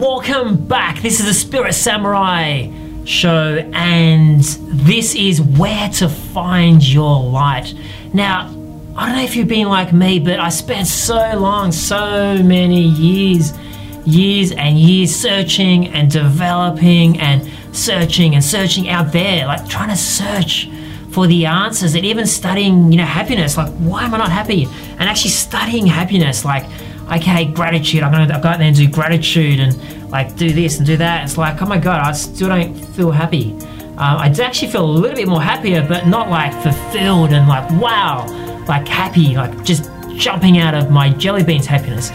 welcome back. This is the Spirit Samurai show, and this is where to find your light. Now, I don't know if you've been like me, but I spent so long, so many years, years and years searching and developing and searching and searching out there, like trying to search for the answers and even studying, you know, happiness. Like, why am I not happy? And actually studying happiness, like, okay, gratitude. I'm gonna go out there and do gratitude and like do this and do that. It's like, oh my god, I still don't feel happy. Um, I actually feel a little bit more happier, but not like fulfilled and like wow, like happy, like just jumping out of my jelly beans happiness.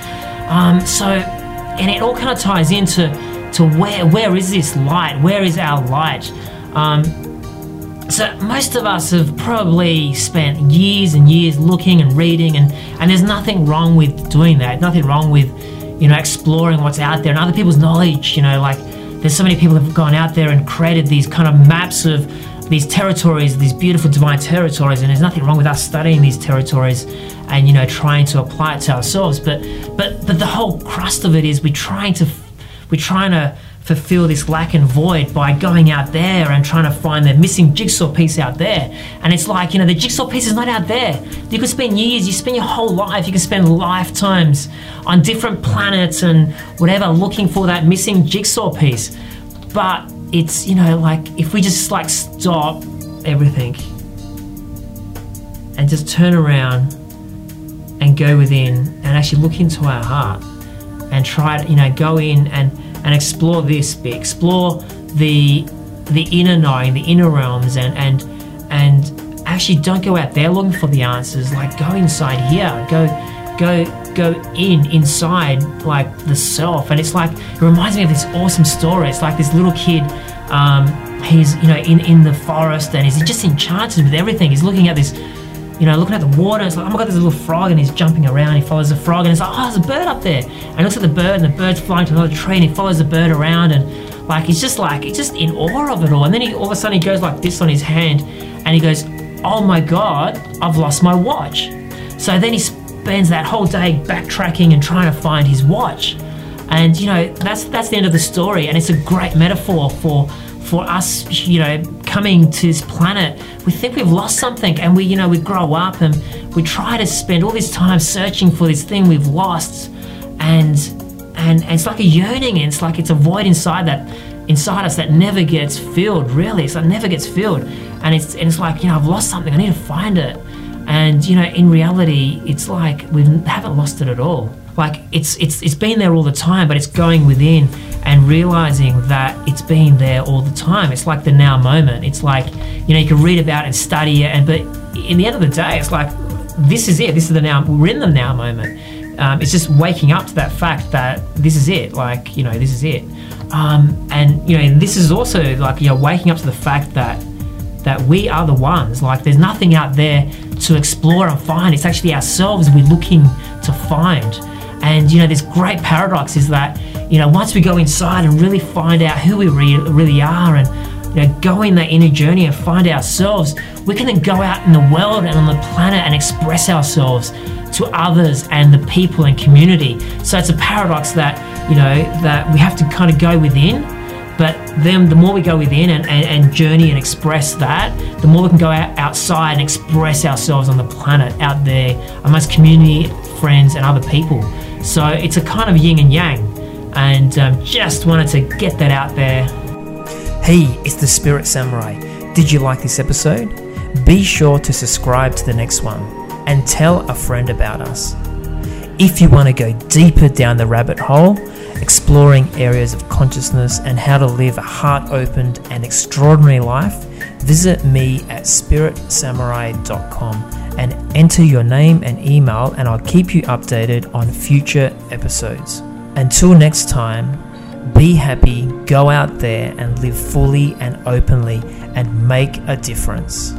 Um, so, and it all kind of ties into to where where is this light? Where is our light? Um, so most of us have probably spent years and years looking and reading, and, and there's nothing wrong with doing that. Nothing wrong with, you know, exploring what's out there and other people's knowledge. You know, like there's so many people have gone out there and created these kind of maps of these territories, these beautiful divine territories, and there's nothing wrong with us studying these territories and you know trying to apply it to ourselves. But but but the whole crust of it is we're trying to we're trying to fulfill this lack and void by going out there and trying to find the missing jigsaw piece out there. And it's like, you know, the jigsaw piece is not out there. You could spend years, you spend your whole life, you can spend lifetimes on different planets and whatever looking for that missing jigsaw piece. But it's, you know, like if we just like stop everything and just turn around and go within and actually look into our heart and try to, you know, go in and and explore this bit, explore the the inner knowing, the inner realms, and and and actually don't go out there looking for the answers. Like go inside here, go go go in inside like the self, and it's like it reminds me of this awesome story. It's like this little kid. Um, he's you know in in the forest and he's just enchanted with everything. He's looking at this you know, looking at the water. It's like, oh my god, there's a little frog, and he's jumping around. He follows the frog, and it's like, oh, there's a bird up there. And he looks at the bird, and the bird's flying to another tree, and he follows the bird around, and like he's just like he's just in awe of it all. And then he all of a sudden he goes like this on his hand, and he goes, oh my god, I've lost my watch. So then he spends that whole day backtracking and trying to find his watch. And you know, that's that's the end of the story, and it's a great metaphor for for us, you know, coming to this planet, we think we've lost something and we, you know, we grow up and we try to spend all this time searching for this thing we've lost. And and, and it's like a yearning and it's like it's a void inside that inside us that never gets filled really. It's like never gets filled. And it's and it's like you know I've lost something. I need to find it. And you know in reality it's like we haven't lost it at all like it's it's it's been there all the time but it's going within and realizing that it's been there all the time. It's like the now moment. It's like you know you can read about it and study it and but in the end of the day it's like this is it. This is the now we're in the now moment. Um, it's just waking up to that fact that this is it. Like you know this is it. Um, and you know this is also like you know waking up to the fact that that we are the ones. Like there's nothing out there to explore and find. It's actually ourselves we're looking to find and you know, this great paradox is that you know once we go inside and really find out who we re- really are and you know go in that inner journey and find ourselves, we can then go out in the world and on the planet and express ourselves to others and the people and community. So it's a paradox that you know that we have to kind of go within but then the more we go within and, and, and, journey and express that, the more we can go out, outside and express ourselves on the planet out there amongst community, friends, and other people. So it's a kind of yin and yang, and um, just wanted to get that out there. Hey, it's the Spirit Samurai. Did you like this episode? Be sure to subscribe to the next one and tell a friend about us. If you want to go deeper down the rabbit hole, exploring areas of consciousness and how to live a heart opened and extraordinary life, visit me at spiritsamurai.com and enter your name and email, and I'll keep you updated on future episodes. Until next time, be happy, go out there and live fully and openly and make a difference.